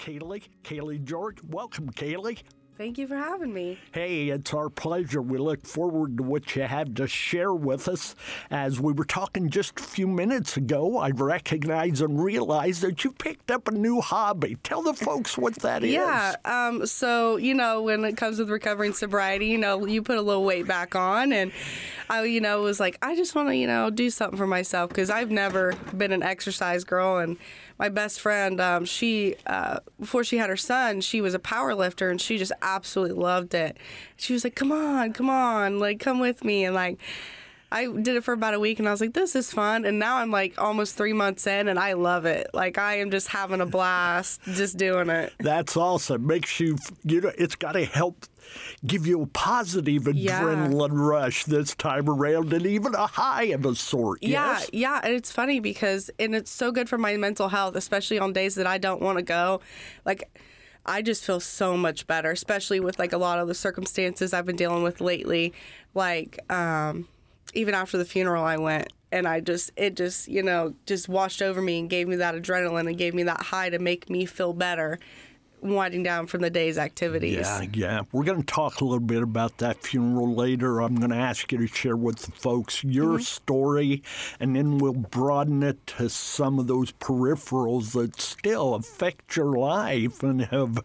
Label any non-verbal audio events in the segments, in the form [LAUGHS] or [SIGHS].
Kaylee. Kaylee George. Welcome, Kaylee. Thank you for having me. Hey, it's our pleasure. We look forward to what you have to share with us. As we were talking just a few minutes ago, I recognize and realize that you picked up a new hobby. Tell the folks what that [LAUGHS] is. Yeah. Um, so, you know, when it comes with recovering sobriety, you know, you put a little weight back on. And I, you know, was like, I just want to, you know, do something for myself because I've never been an exercise girl. And my best friend, um, she, uh, before she had her son, she was a power lifter and she just absolutely loved it. She was like, come on, come on, like, come with me. And like, I did it for about a week and I was like, this is fun. And now I'm like almost three months in and I love it. Like, I am just having a blast [LAUGHS] just doing it. That's awesome. Makes you, you know, it's got to help give you a positive Yeah. adrenaline rush this time around and even a high of a sort. Yeah, yes? yeah, and it's funny because and it's so good for my mental health, especially on days that I don't want to go. Like I just feel so much better, especially with like a lot of the circumstances I've been dealing with lately. Like um even after the funeral I went and I just it just, you know, just washed over me and gave me that adrenaline and gave me that high to make me feel better winding down from the day's activities. Yeah, yeah. We're going to talk a little bit about that funeral later. I'm going to ask you to share with the folks your Mm-hmm. story, and then we'll broaden it to some of those peripherals that still affect your life and have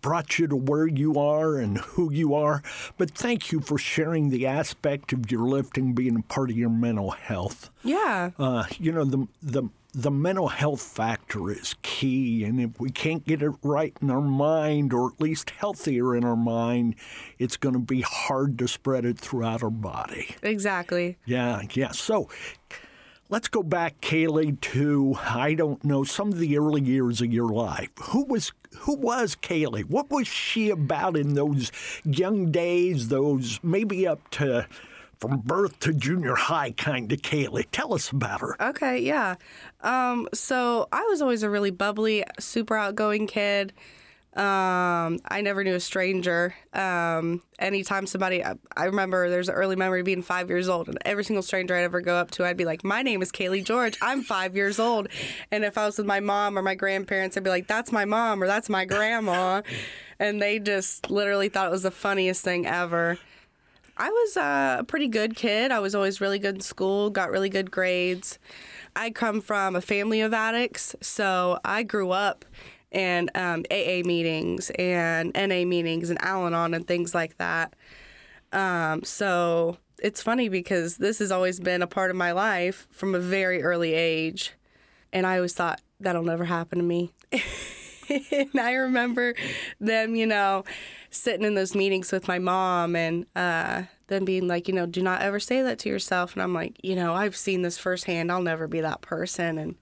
brought you to where you are and who you are. But thank you for sharing the aspect of your lifting being a part of your mental health. Yeah. Uh, you know, the, the, the mental health factor is key. And if we can't get it right in our mind, or at least healthier in our mind, it's going to be hard to spread it throughout our body. Exactly. Yeah, yeah. So let's go back, Kaylee, to, I don't know, some of the early years of your life. Who was. Who was Kaylee? What was she about in those young days, those maybe up to from birth to junior high kind of Kaylee? Tell us about her. Okay, yeah. Um, so I was always a really bubbly, super outgoing kid. Um, I never knew a stranger. Um, anytime somebody, I, I remember there's an early memory of being five years old, and every single stranger I'd ever go up to, I'd be like, "My name is Kaylee George. I'm five years old." And if I was with my mom or my grandparents, I'd be like, "That's my mom" or "That's my grandma," and they just literally thought it was the funniest thing ever. I was uh, a pretty good kid. I was always really good in school, got really good grades. I come from a family of addicts, so I grew up in um, AA meetings and NA meetings and Al Anon and things like that. Um, so it's funny because this has always been a part of my life from a very early age. And I always thought, that'll never happen to me. [LAUGHS] and I remember them, you know, sitting in those meetings with my mom and uh, being like, you know, do not ever say that to yourself. And I'm like, you know, I've seen this firsthand. I'll never be that person. And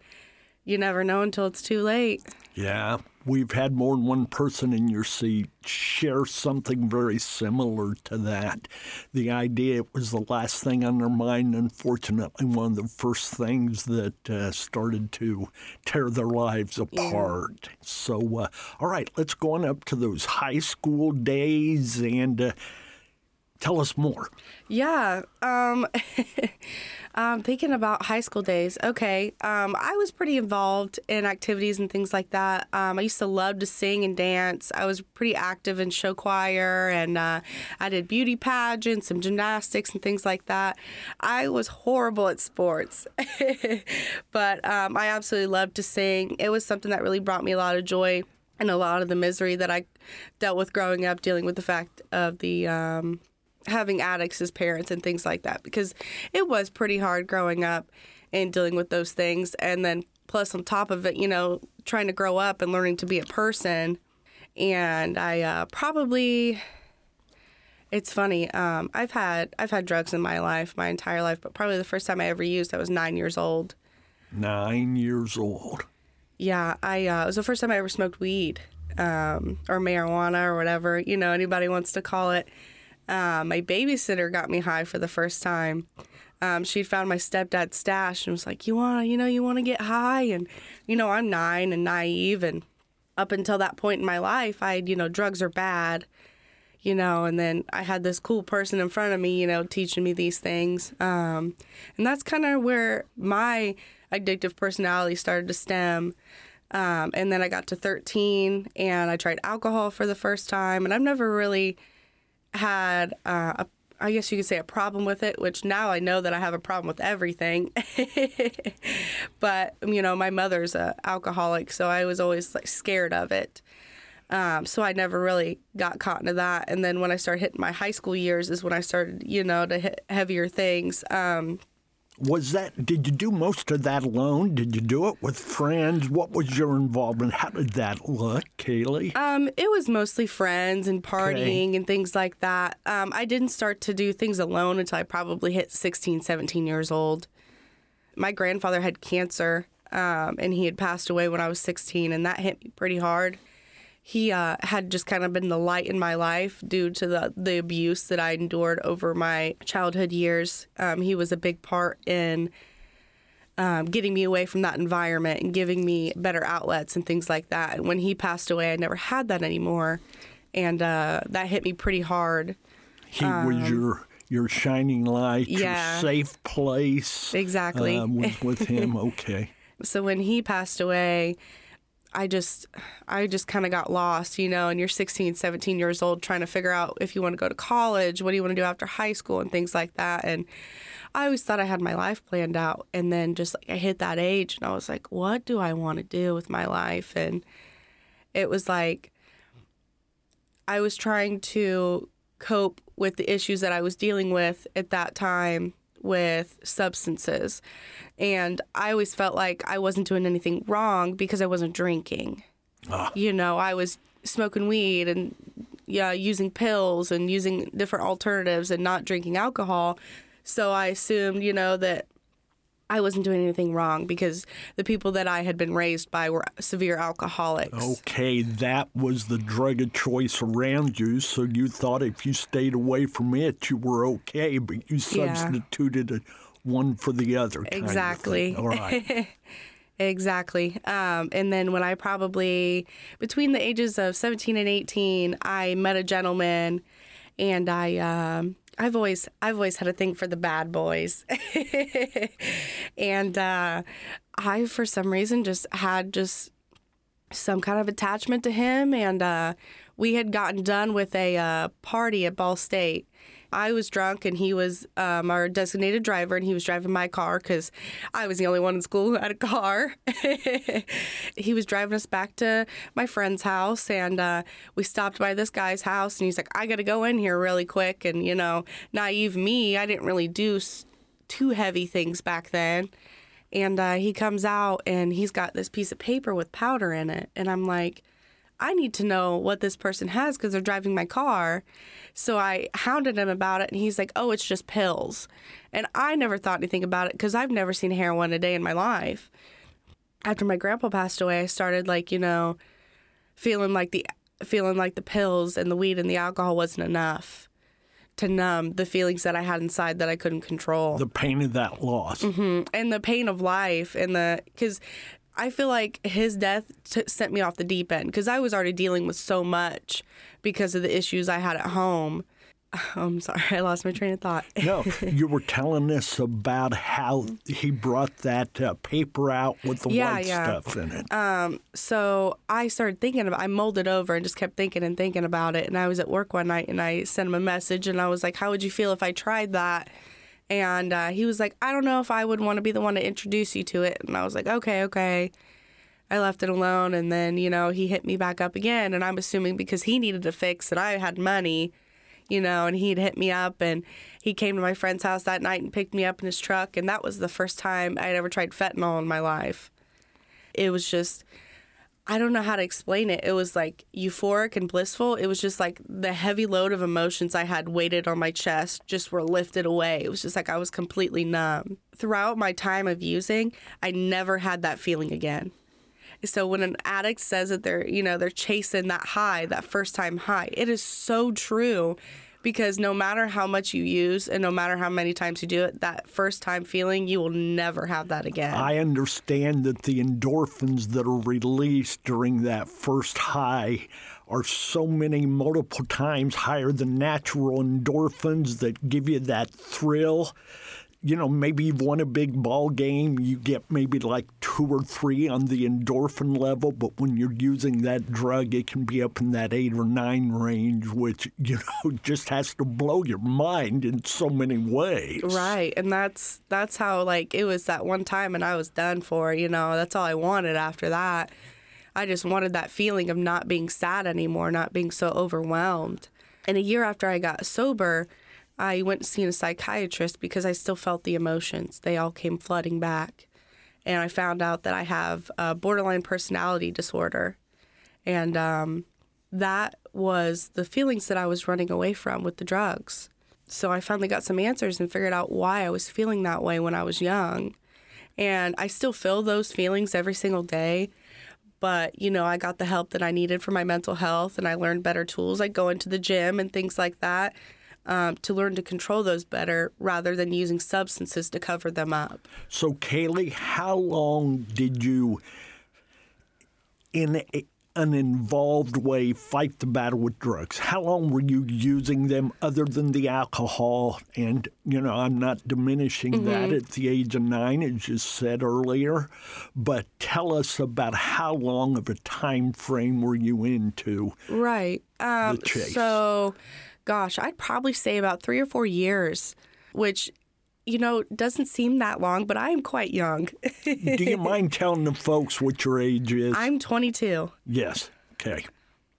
you never know until it's too late. Yeah, we've had more than one person in your seat share something very similar to that. The idea it was the last thing on their mind, unfortunately, one of the first things that uh, started to tear their lives apart. So, uh, all right, let's go on up to those high school days and uh, tell us more. Yeah. Um, [LAUGHS] um, thinking about high school days. Okay. Um, I was pretty involved in activities and things like that. Um, I used to love to sing and dance. I was pretty active in show choir and uh, I did beauty pageants and gymnastics and things like that. I was horrible at sports, [LAUGHS] but um, I absolutely loved to sing. It was something that really brought me a lot of joy and a lot of the misery that I dealt with growing up, dealing with the fact of the um, having addicts as parents and things like that because it was pretty hard growing up and dealing with those things and then plus on top of it you know trying to grow up and learning to be a person and i uh, probably it's funny um, i've had i've had drugs in my life my entire life but probably the first time i ever used i was nine years old Nine years old. Yeah, I uh, it was the first time I ever smoked weed um, or marijuana or whatever you know anybody wants to call it. Uh, my babysitter got me high for the first time. Um, she'd found my stepdad's stash and was like, "You want to, you know, you want to get high?" And you know, I'm nine and naive, and up until that point in my life, I, you know, drugs are bad, you know, and then I had this cool person in front of me, you know, teaching me these things, um, and that's kind of where my addictive personality started to stem. Um, and then I got to 13 and I tried alcohol for the first time, and I've never really had uh, a I guess you could say a problem with it, which now I know that I have a problem with everything. [LAUGHS] but you know, my mother's a alcoholic, so I was always like scared of it. Um, so I never really got caught into that. And then when I started hitting my high school years, is when I started, you know, to hit heavier things. Um, Was that, did you do most of that alone? Did you do it with friends? What was your involvement? How did that look, Kaylee? Um, it was mostly friends and partying and things like that. Um, I didn't start to do things alone until I probably hit 16, 17 years old. My grandfather had cancer, um, and he had passed away when I was 16, and that hit me pretty hard. He uh, had just kind of been the light in my life due to the, the abuse that I endured over my childhood years. Um, he was a big part in um, getting me away from that environment and giving me better outlets and things like that. And when he passed away, I never had that anymore, and uh, that hit me pretty hard. He was your your shining light, um, yeah. your safe place. Exactly. Um, was with him. [LAUGHS] Okay. So when he passed away, I just I just kind of got lost, you know, and you're 16, 17 years old trying to figure out if you want to go to college, what do you want to do after high school and things like that. And I always thought I had my life planned out and then just like I hit that age and I was like, what do I want to do with my life? And it was like I was trying to cope with the issues that I was dealing with at that time with substances. And I always felt like I wasn't doing anything wrong because I wasn't drinking. Ah. You know, I was smoking weed and yeah, using pills and using different alternatives and not drinking alcohol. So I assumed, you know, that I wasn't doing anything wrong because the people that I had been raised by were severe alcoholics. Okay, that was the drug of choice around you, so you thought if you stayed away from it, you were okay, but you substituted a, one for the other. kind of thing. Exactly. All right. [LAUGHS] Exactly. Um, and then when I probably, between the ages of 17 and 18, I met a gentleman and I, um, I've always, I've always had a thing for the bad boys. [LAUGHS] and, uh, I, for some reason, just had just some kind of attachment to him. And, uh, we had gotten done with a, uh, party at Ball State. I was drunk and he was um, our designated driver and he was driving my car because I was the only one in school who had a car. [LAUGHS] he was driving us back to my friend's house and uh, we stopped by this guy's house and he's like, I got to go in here really quick. And, you know, naive me, I didn't really do too heavy things back then. And uh, he comes out and he's got this piece of paper with powder in it. And I'm like, I need to know what this person has because they're driving my car. So I hounded him about it, and he's like, "Oh, it's just pills." And I never thought anything about it because I've never seen heroin a day in my life. After my grandpa passed away, I started like you know, feeling like the feeling like the pills and the weed and the alcohol wasn't enough to numb the feelings that I had inside that I couldn't control The pain of that loss. Mm-hmm. and the pain of life and the because I feel like his death t- sent me off the deep end because I was already dealing with so much because of the issues I had at home. [SIGHS] I'm sorry, I lost my train of thought. No, [LAUGHS] you were telling us about how he brought that uh, paper out with the Yeah, white yeah. stuff in it. so I started thinking about I molded over and just kept thinking and thinking about it. And I was at work one night and I sent him a message and I was like, How would you feel if I tried that? And uh, he was like, I don't know if I would want to be the one to introduce you to it. And I was like, Okay, okay. I left it alone. And then, you know, he hit me back up again. And I'm assuming because he needed a fix that I had money, you know, and he'd hit me up and he came to my friend's house that night and picked me up in his truck. And that was the first time I'd ever tried fentanyl in my life. It was just, I don't know how to explain it. It was like euphoric and blissful. It was just like the heavy load of emotions I had weighted on my chest just were lifted away. It was just like I was completely numb. Throughout my time of using, I never had that feeling again. So when an addict says that they're, you know, they're chasing that high, that first time high, it is so true because no matter how much you use and no matter how many times you do it, that first time feeling, you will never have that again. I understand that the endorphins that are released during that first high are so many multiple times higher than natural endorphins that give you that thrill you know, maybe you've won a big ball game, you get maybe like two or three on the endorphin level, but when you're using that drug, it can be up in that eight or nine range, which, you [LAUGHS] know, just has to blow your mind in so many ways. Right. And that's that's how like it was that one time and I was done for, you know, that's all I wanted after that. I just wanted that feeling of not being sad anymore, not being so overwhelmed. And a year after I got sober, I went to see a psychiatrist because I still felt the emotions. They all came flooding back. And I found out that I have a borderline personality disorder. And um, that was the feelings that I was running away from with the drugs. So I finally got some answers and figured out why I was feeling that way when I was young. And I still feel those feelings every single day. But, you know, I got the help that I needed for my mental health and I learned better tools like going to the gym and things like that um, to learn to control those better rather than using substances to cover them up. So, Kaylee, how long did you, in a, an involved way, fight the battle with drugs? How long were you using them other than the alcohol? And, you know, I'm not diminishing mm-hmm. that at the age of nine, as you said earlier, but tell us about how long of a time frame were you into? Right. Um, the chase? So, gosh, I'd probably say about three or four years, which, you know, doesn't seem that long, but I am quite young. Do you [LAUGHS] mind telling the folks what your age is? I'm 22. Yes. Okay.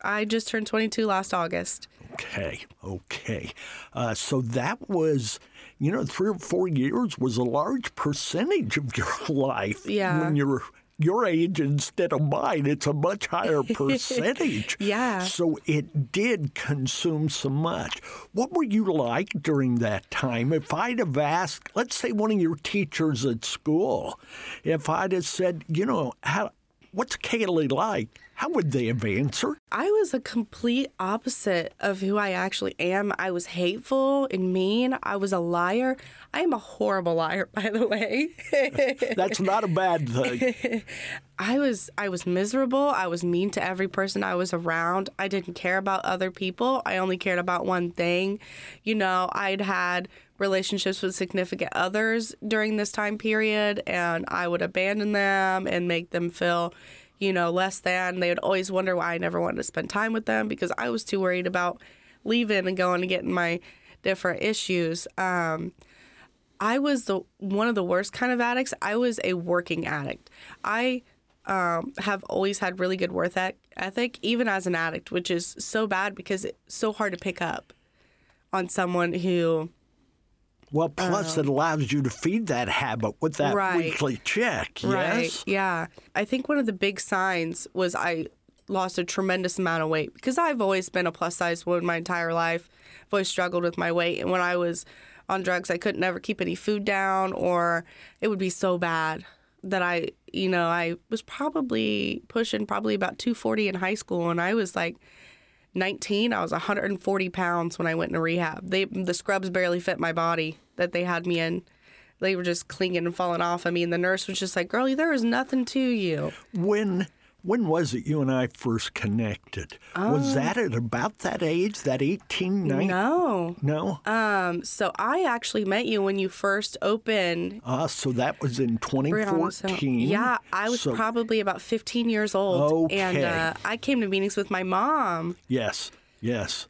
I just turned 22 last August. Okay. Okay. Uh, so that was, you know, three or four years was a large percentage of your [LAUGHS] life. Yeah. When you're your age instead of mine, it's a much higher [LAUGHS] percentage. yeah. So it did consume so much. What were you like during that time? If I'd have asked, let's say one of your teachers at school, if I'd have said, you know, how, what's Kaylee like? How would they have answered? I was a complete opposite of who I actually am. I was hateful and mean. I was a liar. I am a horrible liar, [LAUGHS] by the way. [LAUGHS] That's not a bad thing. [LAUGHS] I was I was miserable. I was mean to every person I was around. I didn't care about other people. I only cared about one thing. You know, I'd had relationships with significant others during this time period and I would abandon them and make them feel you know, less than. They would always wonder why I never wanted to spend time with them because I was too worried about leaving and going and getting my different issues. Um, I was the one of the worst kind of addicts. I was a working addict. I um, have always had really good worth ethic, even as an addict, which is so bad because it's so hard to pick up on someone who well, plus uh, it allows you to feed that habit with that right. weekly check. Yes. Right. Yeah. I think one of the big signs was I lost a tremendous amount of weight because I've always been a plus size woman my entire life. I've always struggled with my weight, and when I was on drugs, I couldn't ever keep any food down, or it would be so bad that I, you know, I was probably pushing probably about 240 in high school, and I was like 19, I was 140 pounds when I went into rehab. They the scrubs barely fit my body that they had me in. They were just clinging and falling off of me, and the nurse was just like, "Girlie, there is nothing to you." When when was it you and I first connected? was um, that at about that age, that 18, 19? No. No? Um, so I actually met you when you first opened. Ah, uh, so that was in 2014. yeah, I was so, probably about 15 years old. Okay. And uh, I came to meetings with my mom. Yes, yes.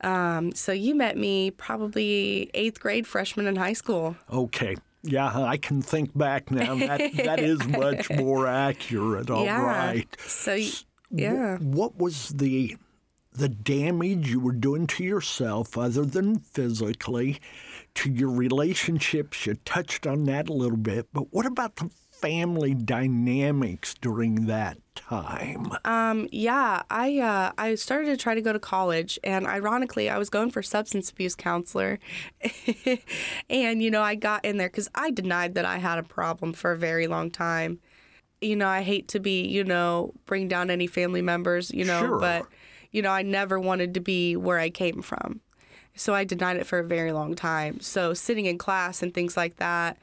Um, so you met me probably eighth grade freshman in high school. Okay. Yeah, I can think back now. That that is [LAUGHS] much more accurate. All yeah. right. So yeah. What was the the damage you were doing to yourself, other than physically, to your relationships? You touched on that a little bit, but what about the family dynamics during that time? Um, yeah, I uh, I started to try to go to college, and ironically, I was going for substance abuse counselor, [LAUGHS] and you know, I got in there because I denied that I had a problem for a very long time. you know, I hate to be, you know, bring down any family members, you know, Sure. but, you know, I never wanted to be where I came from. So I denied it for a very long time. So sitting in class and things like that,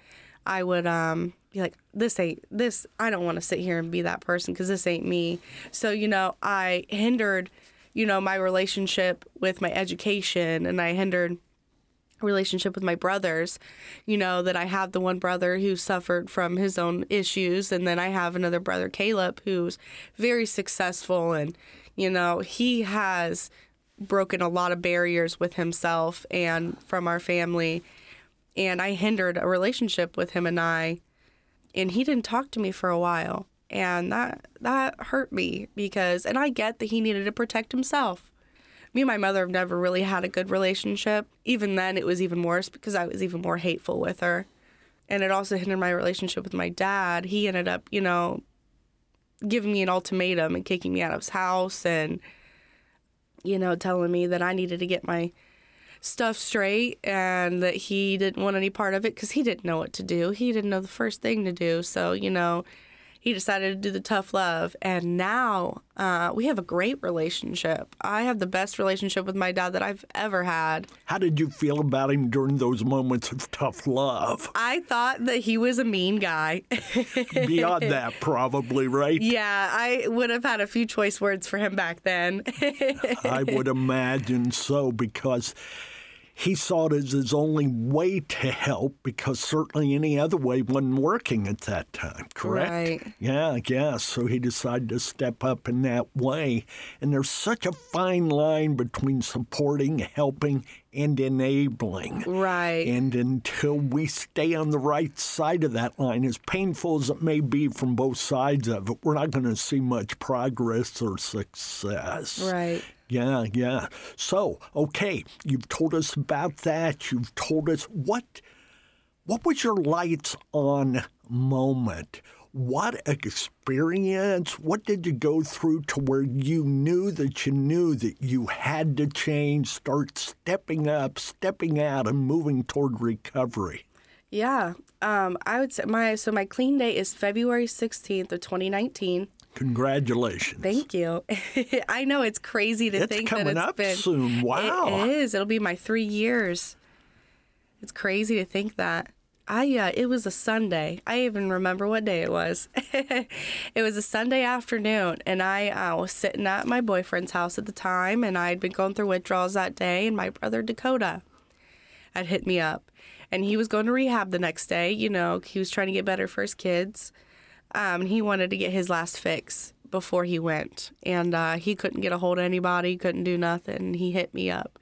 I would um, be like, this ain't, this, I don't want to sit here and be that person because this ain't me. So, you know, I hindered, you know, my relationship with my education and I hindered relationship with my brothers. You know, that I have the one brother who suffered from his own issues, and then I have another brother, Caleb, who's very successful. And, you know, he has broken a lot of barriers with himself and from our family. And I hindered a relationship with him and I, and he didn't talk to me for a while. And that that hurt me because and I get that he needed to protect himself me and my mother have never really had a good relationship. Even then, it was even worse because I was even more hateful with her. And it also hindered my relationship with my dad. He ended up, you know, giving me an ultimatum and kicking me out of his house and, you know, telling me that I needed to get my stuff straight and that he didn't want any part of it because he didn't know what to do. He didn't know the first thing to do. So, you know, he decided to do the tough love. And now uh, we have a great relationship. I have the best relationship with my dad that I've ever had. How did you feel about him during those moments of tough love? I thought that he was a mean guy. [LAUGHS] Beyond that, probably, right? yeah, I would have had a few choice words for him back then. [LAUGHS] I would imagine so because he saw it as his only way to help because certainly any other way wasn't working at that time, correct? Right. Yeah, yeah. So he decided to step up in that way. And there's such a fine line between supporting, helping, and enabling. right. And until we stay on the right side of that line, as painful as it may be from both sides of it, we're not going to see much progress or success. right. Yeah, yeah. So, okay, you've told us about that. You've told us what what was your lights on moment? What experience? What did you go through to where you knew that you knew that you had to change, start stepping up, stepping out, and moving toward recovery? Yeah. Um, I would say my so my clean date is February 16th of 2019. Congratulations. Thank you. [LAUGHS] I know it's crazy to It's think that it's up been soon. Wow. It is. It'll be my three years. It's crazy to think that. I uh, it was a Sunday. I even remember what day it was. [LAUGHS] it was a Sunday afternoon, and I uh, was sitting at my boyfriend's house at the time, and I had been going through withdrawals that day, and my brother Dakota had hit me up, and he was going to rehab the next day. You know, he was trying to get better for his kids. Um, he wanted to get his last fix before he went, and uh, he couldn't get a hold of anybody, couldn't do nothing. He hit me up,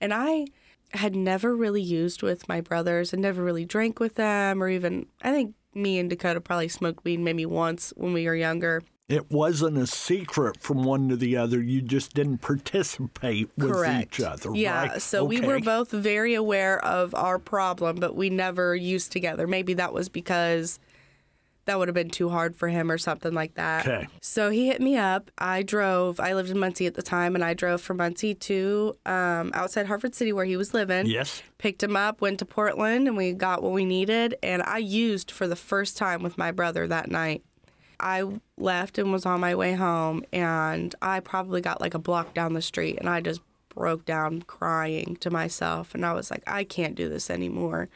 and I had never really used with my brothers and never really drank with them, or even I think me and Dakota probably smoked weed maybe once when we were younger. It wasn't a secret from one to the other. You just didn't participate with Correct. each other, Yeah, right? so we were both very aware of our problem, but we never used together. Maybe that was because that would have been too hard for him or something like that. Okay. So he hit me up. I drove. I lived in Muncie at the time, and I drove from Muncie to um, outside Hartford City where he was living. Yes. Picked him up, went to Portland, and we got what we needed. And I used for the first time with my brother that night. I left and was on my way home, and I probably got like a block down the street, and I just broke down crying to myself. And I was like, I can't do this anymore.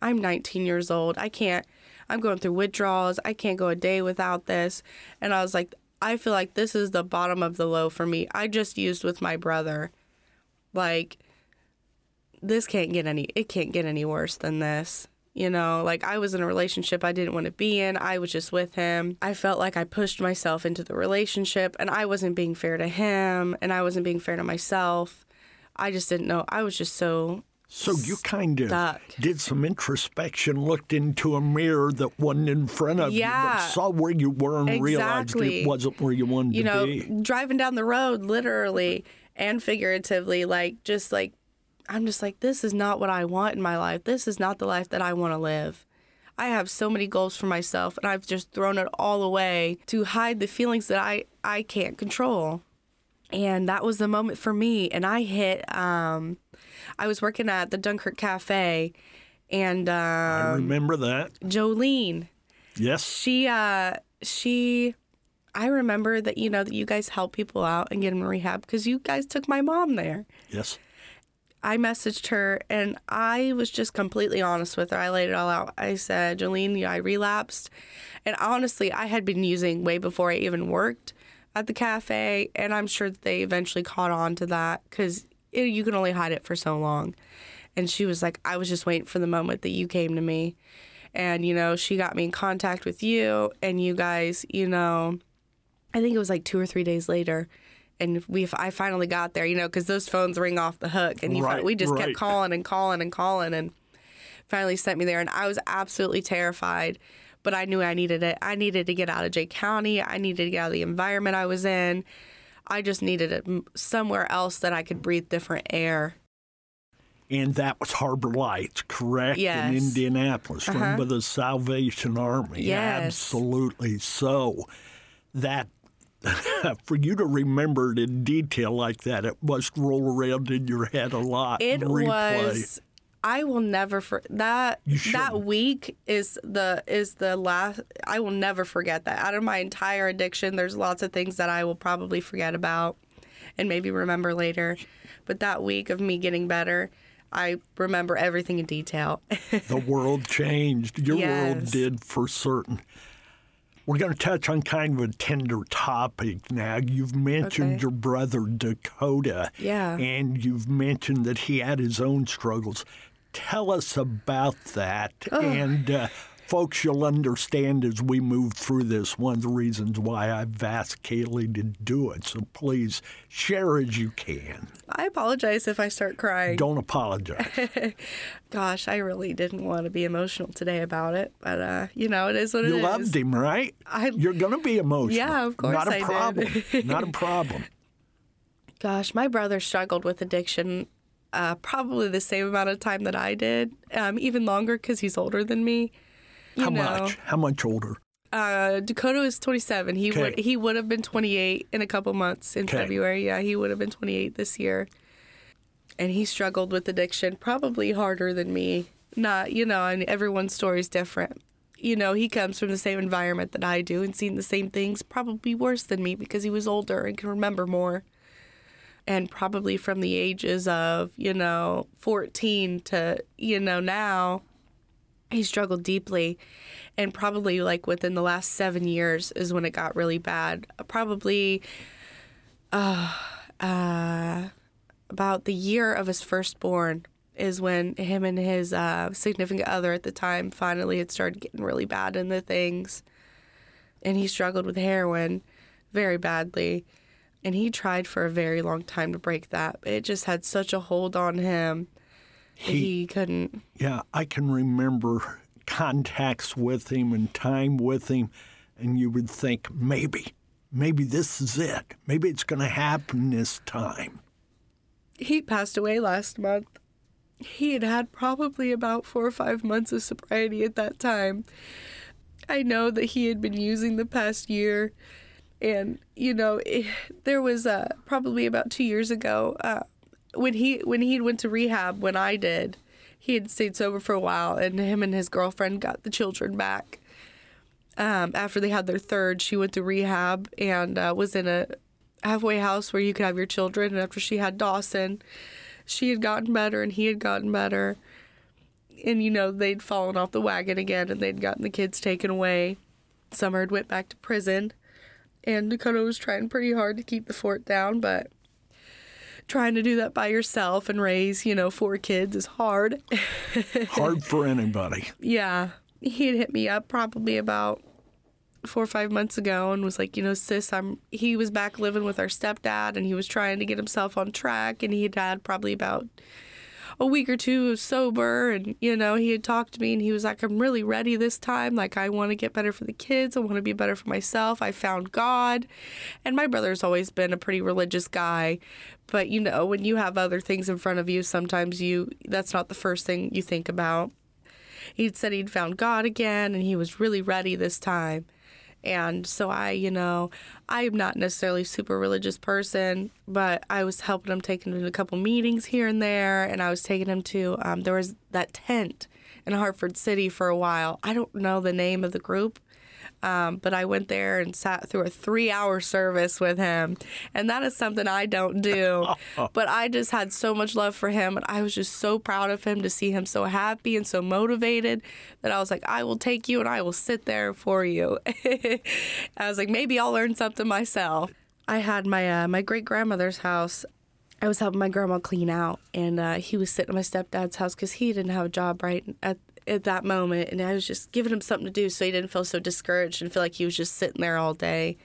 I'm 19 years old. I can't, I'm going through withdrawals. I can't go a day without this. And I was like, I feel like this is the bottom of the low for me. I just used with my brother. Like, this can't get any, it can't get any worse than this. You know, like I was in a relationship I didn't want to be in. I was just with him. I felt like I pushed myself into the relationship and I wasn't being fair to him and I wasn't being fair to myself. I just didn't know. I was just so So you kind of Stuck. did some introspection, looked into a mirror that wasn't in front of you, but saw where you were and realized it wasn't where you wanted you to know, be. driving down the road, literally and figuratively, like just like I'm just like, this is not what I want in my life. This is not the life that I want to live. I have so many goals for myself, and I've just thrown it all away to hide the feelings that I I can't control. And that was the moment for me. And I hit. Um, I was working at the Dunkirk Cafe, and I um, remember that. Jolene Yes. she uh she, I remember that, you know, that you guys help people out and get them in rehab because you guys took my mom there. Yes. I messaged her and I was just completely honest with her. I laid it all out. I said, Jolene, I relapsed. And honestly, I had been using way before I even worked at the cafe. And I'm sure that they eventually caught on to that because you can only hide it for so long. And she was like, I was just waiting for the moment that you came to me. And, you know, she got me in contact with you and you guys, you know, I think it was like two or three days later and we I finally got there, you know, because those phones ring off the hook, and you Right, we just right. kept calling and calling and calling, and finally sent me there, and I was absolutely terrified, but I knew I needed it. I needed to get out of Jay County. I needed to get out of the environment I was in. I just needed it somewhere else that I could breathe different air. And that was Harbor Lights, correct? Yes. Uh-huh. In Indianapolis, run by the Salvation Army. Yes. Absolutely. So that [LAUGHS] for you to remember it in detail like that, it must roll around in your head a lot. It was. I will never for that that week is the is the last I will never forget that. Out of my entire addiction, there's lots of things that I will probably forget about and maybe remember later. But that week of me getting better, I remember everything in detail. the [LAUGHS] world changed. Your world did for certain. We're going to touch on kind of a tender topic now. You've mentioned Okay. your brother Dakota. Yeah. And you've mentioned that he had his own struggles. Tell us about that. And uh, folks, you'll understand as we move through this one of the reasons why I've asked Kaylee to do it. So please share as you can. I apologize if I start crying. Don't apologize. [LAUGHS] Gosh, I really didn't want to be emotional today about it, but uh, you know, it is what it is. You loved him, right? I- You're going to be emotional. Yeah, of course Not a I problem. Not a [LAUGHS] problem. Gosh, my brother struggled with addiction uh, probably the same amount of time that I did, um, even longer because he's older than me. You How know, much? How much older? Uh, Dakota is 27. He Okay. would he would have been 28 in a couple months in Okay. February. Yeah, he would have been 28 this year. And he struggled with addiction probably harder than me. Not, you know, and everyone's story is different. You know, he comes from the same environment that I do and seen the same things, probably worse than me because he was older and can remember more. And probably from the ages of, you know, 14 to, you know, now, he struggled deeply. And probably like within the last seven years is when it got really bad. Probably uh, uh, about the year of his firstborn is when him and his uh, significant other at the time finally had started getting really bad in the things. And he struggled with heroin very badly and he tried for a very long time to break that but it just had such a hold on him that He- he couldn't Yeah, I can remember contacts with him and time with him, and you would think maybe, maybe this is it. Maybe it's going to happen this time. he passed away last month. He had had probably about four or five months of sobriety at that time. I know that he had been using the past year, and you know, eh, there was uh, probably about two years ago uh, when he when he went to rehab. When I did, he had stayed sober for a while, and him and his girlfriend got the children back. Um, after they had their third, she went to rehab and uh, was in a halfway house where you could have your children. And after she had Dawson, she had gotten better and he had gotten better. And you know they'd fallen off the wagon again, and they'd gotten the kids taken away. Summer had went back to prison, and Dakota was trying pretty hard to keep the fort down, but trying to do that by yourself and raise you know four kids is hard. [LAUGHS] Hard for anybody. yeah, he had hit me up probably about four or five months ago and was like, you know, sis, I'm. He was back living with our stepdad and he was trying to get himself on track and he had had probably about a week or two sober and you know he had talked to me and he was like i'm really ready this time. Like i want to get better for the kids. I want to be better for myself. I found god. And my brother's always been a pretty religious guy but you know when you have other things in front of you sometimes you that's not the first thing you think about. He'd said he'd found God again and he was really ready this time. And so I, you know, I'm not necessarily super religious person, but I was helping him taking him to a couple meetings here and there, and I was taking him to um, there was that tent in Hartford City for a while. I don't know the name of the group. Um, but I went there and sat through a three hour service with him. And that is something I don't do. [LAUGHS] but I just had so much love for him. And I was just so proud of him to see him so happy and so motivated that I was like, I will take you and I will sit there for you. [LAUGHS] I was like, maybe I'll learn something myself. I had my uh, my great grandmother's house. I was helping my grandma clean out, and uh, he was sitting at my stepdad's house because he didn't have a job right at at that moment, and I was just giving him something to do so he didn't feel so discouraged and feel like he was just sitting there all day.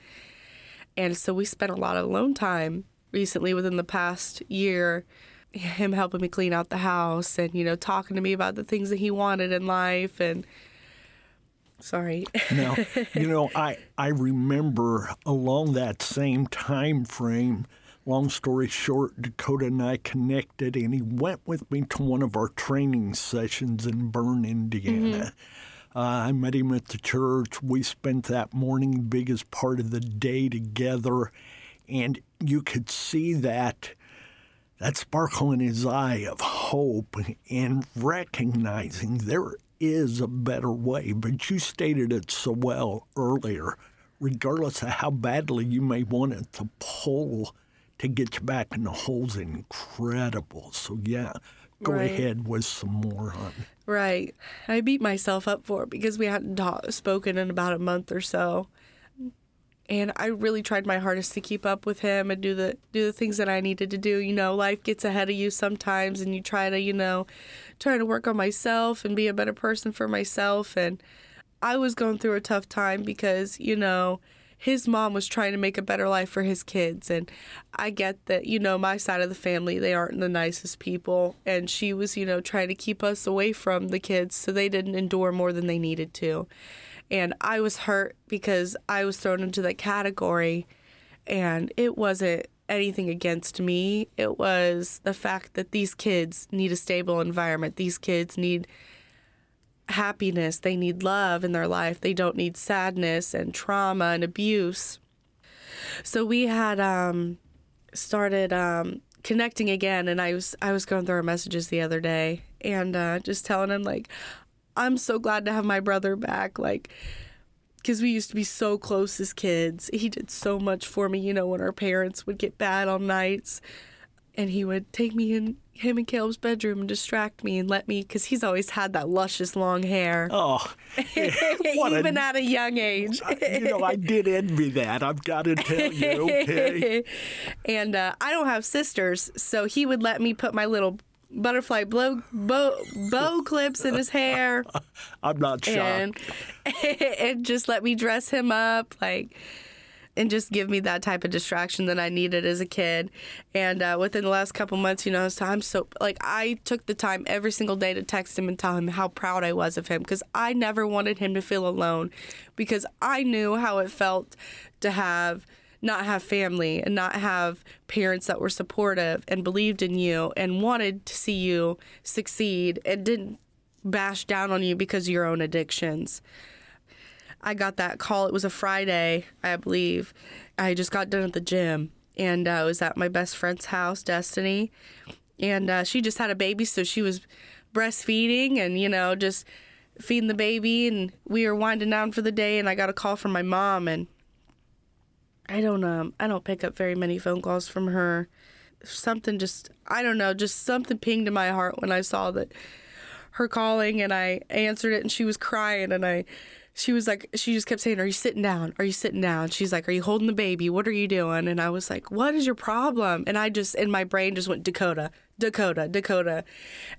And so we spent a lot of alone time recently within the past year him helping me clean out the house and you know talking to me about the things that he wanted in life and sorry [LAUGHS] Now, you know, I I remember along that same time frame. Long story short, Dakota and I connected, and he went with me to one of our training sessions in Berne, Indiana. Uh, I met him at the church. We spent that morning, biggest part of the day together, and you could see that that sparkle in his eye of hope and recognizing there is a better way. But you stated it so well earlier. Regardless of how badly you may want it to pull to get you back in the hole's incredible. So yeah, go Right. ahead with some more on. Right. I beat myself up for it because we hadn't ta- spoken in about a month or so. And I really tried my hardest to keep up with him and do the do the things that I needed to do. You know, life gets ahead of you sometimes and you try to, you know, try to work on myself and be a better person for myself and I was going through a tough time because, you know, his mom was trying to make a better life for his kids. And I get that, you know, my side of the family, they aren't the nicest people. And she was, you know, trying to keep us away from the kids so they didn't endure more than they needed to. And I was hurt because I was thrown into that category. And it wasn't anything against me. It was the fact that these kids need a stable environment. These kids need happiness, they need love in their life. They don't need sadness and trauma and abuse. So we had um, started um, connecting again, and I was I was going through our messages the other day and uh, just telling him like, I'm so glad to have my brother back, like. Because we used to be so close as kids. He did so much for me, you know, when our parents would get bad on nights and he would take me in him and Caleb's bedroom and distract me and let me because he's always had that luscious long hair Oh, [LAUGHS] [LAUGHS] what a- even at a young age you know, I did envy that. I've got to tell you, okay? [LAUGHS] and uh, i don't have sisters so he would let me put my little butterfly blow, bow, bow clips in his hair I'm not shocked. and and just let me dress him up like and just give me that type of distraction that I needed as a kid. And uh, within the last couple months, you know, so I'm so like I took the time every single day to text him and tell him how proud I was of him because I never wanted him to feel alone because I knew how it felt to have not have family and not have parents that were supportive and believed in you and wanted to see you succeed and didn't bash down on you because of your own addictions. I got that call. It was a Friday, I believe. I just got done at the gym and uh, I was at my best friend's house, Destiny. And uh, she just had a baby, so she was breastfeeding and, you know, just feeding the baby. And we were winding down for the day. And I got a call from my mom. And I don't, um, I don't pick up very many phone calls from her. Something just, I don't know, just something pinged in my heart when I saw that her calling and I answered it and she was crying and I she was like she just kept saying are you sitting down? Are you sitting down? She's like are you holding the baby? What are you doing? And I was like what is your problem? And I just in my brain just went Dakota Dakota Dakota.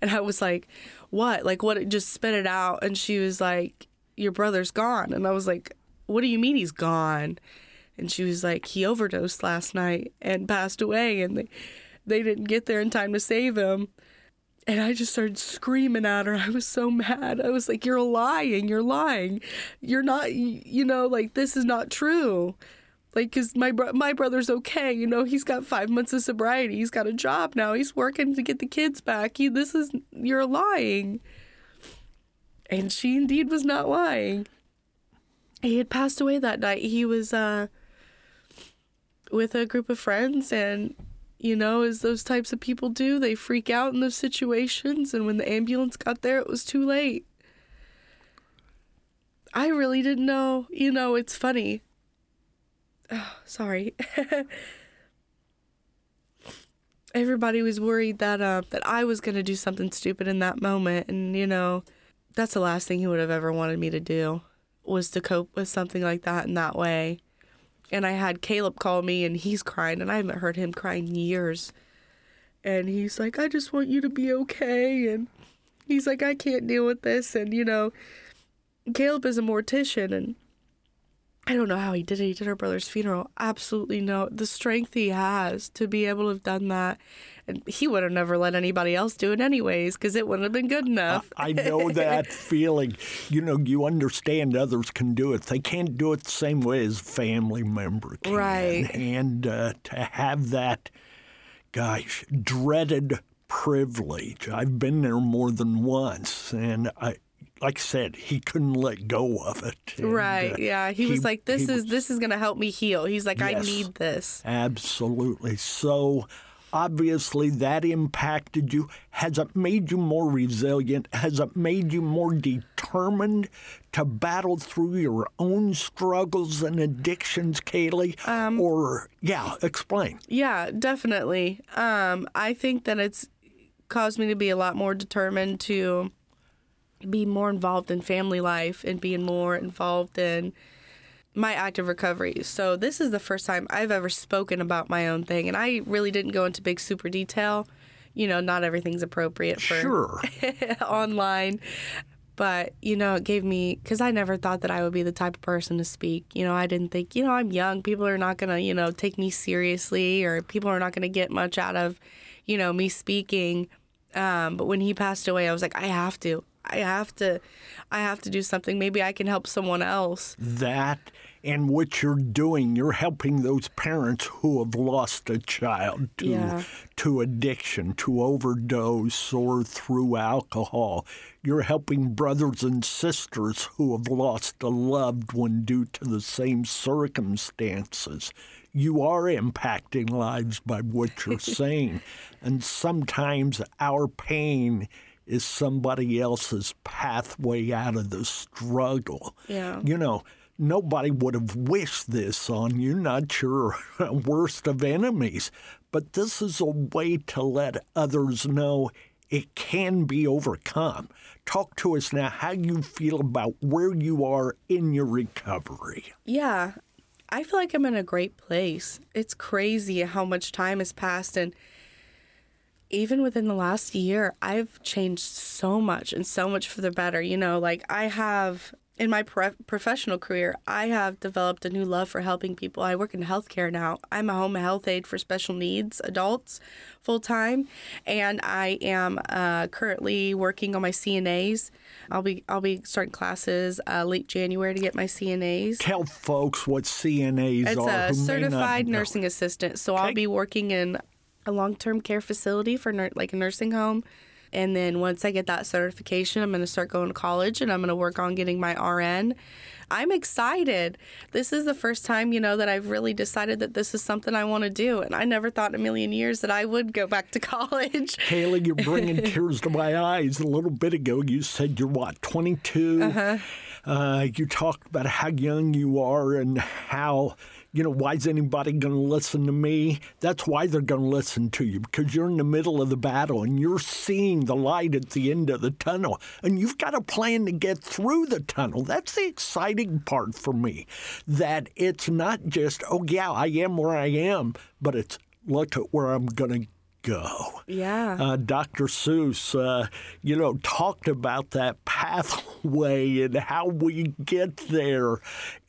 And I was like what? Like what it just spit it out. And she was like your brother's gone. And I was like what do you mean he's gone? And she was like he overdosed last night and passed away and they they didn't get there in time to save him and I just started screaming at her. [LAUGHS] I was so mad. I was like, You're lying. You're lying. You're not, you know, like, this is not true. Like, cause my bro- my brother's okay. You know, he's got five months of sobriety. He's got a job now. He's working to get the kids back. He, this is, you're lying. And she indeed was not lying. He had passed away that night. He was uh, with a group of friends and you know, as those types of people do, they freak out in those situations. And when the ambulance got there, it was too late. I really didn't know. You know, it's funny. Oh, sorry. [LAUGHS] Everybody was worried that uh, that I was gonna do something stupid in that moment, and you know, that's the last thing he would have ever wanted me to do was to cope with something like that in that way. And I had Caleb call me, and he's crying, and I haven't heard him cry in years. And he's like, "I just want you to be okay," and he's like, "I can't deal with this," and you know, Caleb is a mortician, and I don't know how he did it. He did her brother's funeral. Absolutely no. The strength he has to be able to have done that. And he would have never let anybody else do it anyways because it wouldn't have been good enough. I know [LAUGHS] that feeling. You know, you understand others can do it. They can't do it the same way as family member can. Right. And uh, to have that, gosh, dreaded privilege. I've been there more than once. And I, like I said, he couldn't let go of it. And, right. uh, yeah. He, was like, this is was- this is gonna help me heal. He's like, I need this. Absolutely. So obviously that impacted you. Has it made you more resilient? Has it made you more determined to battle through your own struggles and addictions, Kaylee? or, yeah, explain. Yeah, definitely. Um, I think that it's caused me to be a lot more determined to be more involved in family life and being more involved in my active recovery. So this is the first time I've ever spoken about my own thing, and I really didn't go into big super detail. You know, not everything's appropriate for Sure. [LAUGHS] online. But, you know, it gave me, because I never thought that I would be the type of person to speak. You know, I didn't think, you know, I'm young. People are not going to, you know, take me seriously or people are not going to get much out of, you know, me speaking. Um, but when he passed away, I was like, I have to. I have to. I have to do something. Maybe I can help someone else. That and what you're doing, you're helping those parents who have lost a child to Yeah. to addiction, to overdose, or through alcohol. You're helping brothers and sisters who have lost a loved one due to the same circumstances. You are impacting lives by what you're [LAUGHS] saying. And sometimes our pain is somebody else's pathway out of the struggle. Yeah. You know, nobody would have wished this on you, not your [LAUGHS] worst of enemies. But this is a way to let others know it can be overcome. Talk to us now how you feel about where you are in your recovery. Yeah, I feel like I'm in a great place. It's crazy how much time has passed and even within the last year, I've changed so much and so much for the better. You know, like I have in my pro- professional career, I have developed a new love for helping people. I work in healthcare now. I'm a home health aide for special needs adults full time, and I am uh, currently working on my CNAs. I'll be I'll be starting classes uh, late January to get my CNAs. Tell folks what CNAs It's are. a may not certified nursing assistant. So Okay. I'll be working in a long-term care facility for nur- like a nursing home. And then once I get that certification, I'm going to start going to college and I'm going to work on getting my RN. I'm excited. This is the first time, you know, that I've really decided that this is something I want to do. And I never thought in a million years that I would go back to [LAUGHS] college. Haley, you're bringing [LAUGHS] tears to my eyes. A little bit ago, you said you're what, 22? Uh-huh. Uh, you talked about how young you are and how, you know, why is anybody going to listen to me? That's why they're going to listen to you because you're in the middle of the battle and you're seeing the light at the end of the tunnel and you've got a plan to get through the tunnel. That's the exciting part for me. That it's not just, oh, yeah, I am where I am, but it's look at where I'm going to go. Yeah. Uh, Dr. Seuss, uh, you know, talked about that pathway and how we get there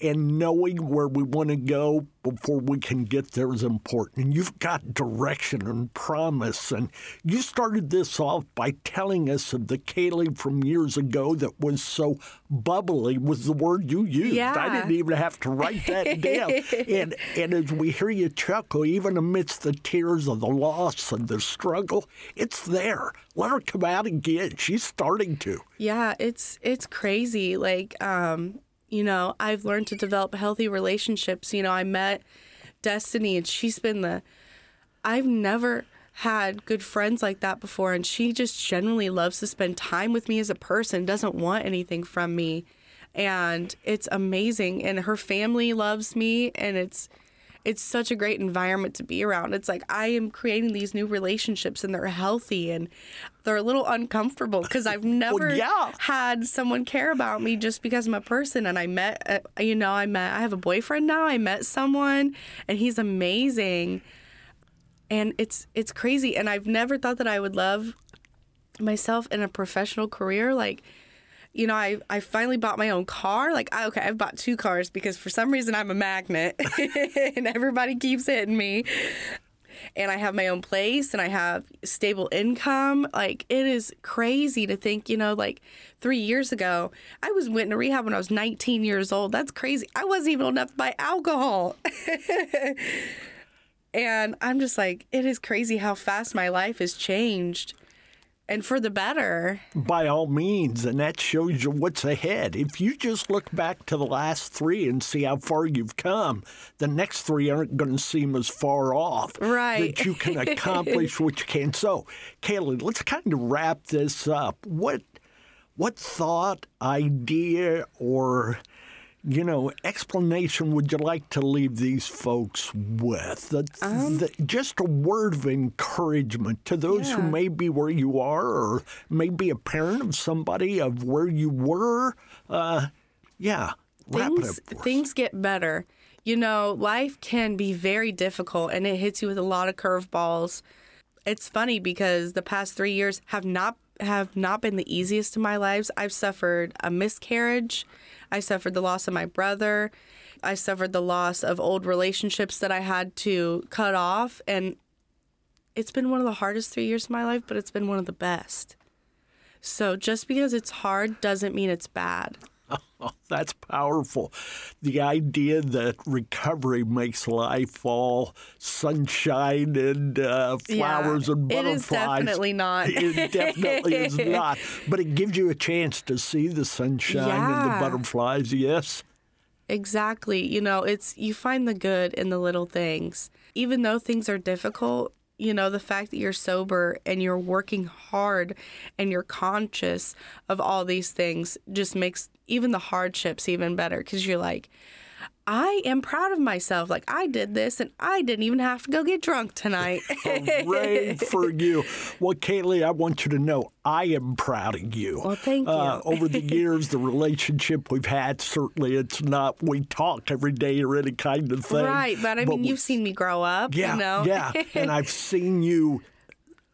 and knowing where we want to go before we can get there is important. And you've got direction and promise. And you started this off by telling us of the Kaylee from years ago that was so bubbly was the word you used. Yeah. I didn't even have to write that down. [LAUGHS] and, and as we hear you chuckle, even amidst the tears of the loss and the struggle, it's there. Let her come out again. She's starting to. Yeah, it's it's crazy. Like, um, you know, I've learned to develop healthy relationships. You know, I met Destiny and she's been the I've never had good friends like that before and she just genuinely loves to spend time with me as a person, doesn't want anything from me. and it's amazing. And her family loves me, and it's it's such a great environment to be around. It's like I am creating these new relationships and they're healthy and they're a little uncomfortable because I've [LAUGHS] never yeah. had someone care about me just because I'm a person. And I met, uh, you know, I met, I have a boyfriend now. I met someone and he's amazing. And it's it's crazy. And I've never thought that I would love myself in a professional career. Like you know, I, I finally bought my own car. Like, I, okay, I've bought two cars because for some reason I'm a magnet [LAUGHS] and everybody keeps hitting me. And I have my own place and I have stable income. Like, it is crazy to think, you know, like three years ago, I was went into rehab when I was 19 years old. That's crazy. I wasn't even enough to buy alcohol. [LAUGHS] and I'm just like, it is crazy how fast my life has changed and for the better. By all means, and that shows you what's ahead. If you just look back to the last three and see how far you've come, the next three aren't going to seem as far off. Right. That you can accomplish [LAUGHS] what you can. So, Kaylee, let's kind of wrap this up. What what thought, idea, or you know, explanation would you like to leave these folks with? The, Um, the, just a word of encouragement to those who may be where you are or may be a parent of somebody of where you were. Uh, yeah, things up for us. things get better. You know, life can be very difficult and it hits you with a lot of curveballs. It's funny because the past 3 years have not have not been the easiest of my lives. I've suffered a miscarriage. I suffered the loss of my brother. I suffered the loss of old relationships that I had to cut off and it's been one of the hardest 3 years of my life, but it's been one of the best. So just because it's hard doesn't mean it's bad. Oh, [LAUGHS] that's powerful. The idea that recovery makes life all sunshine and uh, flowers Yeah, and butterflies. is definitely not. It definitely is [LAUGHS] not. But it gives you a chance to see the sunshine and the butterflies, yes? Exactly. You know, it's you find the good in the little things. Even though things are difficult, you know, the fact that you're sober and you're working hard and you're conscious of all these things just makes even the hardships even better because you're like, I am proud of myself. Like, I did this and I didn't even have to go get drunk tonight. [LAUGHS] Hooray for you. Well, Kaylee, I want you to know I am proud of you. Well, thank Uh, you. over the years, the relationship we've had, certainly it's not, we talk every day or any kind of thing. right. But I mean, you've seen me grow up, Yeah, you know? yeah. And I've seen you.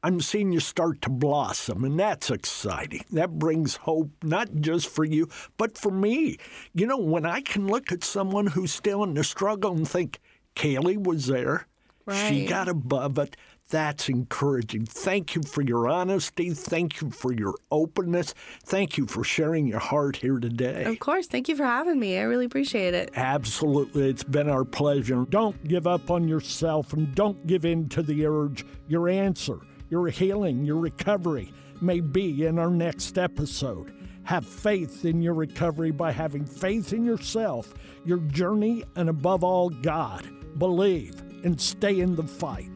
I'm seeing you start to blossom, and that's exciting. That brings hope, not just for you, but for me. You know, when I can look at someone who's still in the struggle and think, Kaylee was there, she got above it, that's encouraging. Thank you for your honesty. Thank you for your openness. Thank you for sharing your heart here today. Of course. Thank you for having me. I really appreciate it. Absolutely. It's been our pleasure. Don't give up on yourself and don't give in to the urge. Your answer, your healing, your recovery may be in our next episode. Have faith in your recovery by having faith in yourself, your journey, and above all, God. Believe and stay in the fight.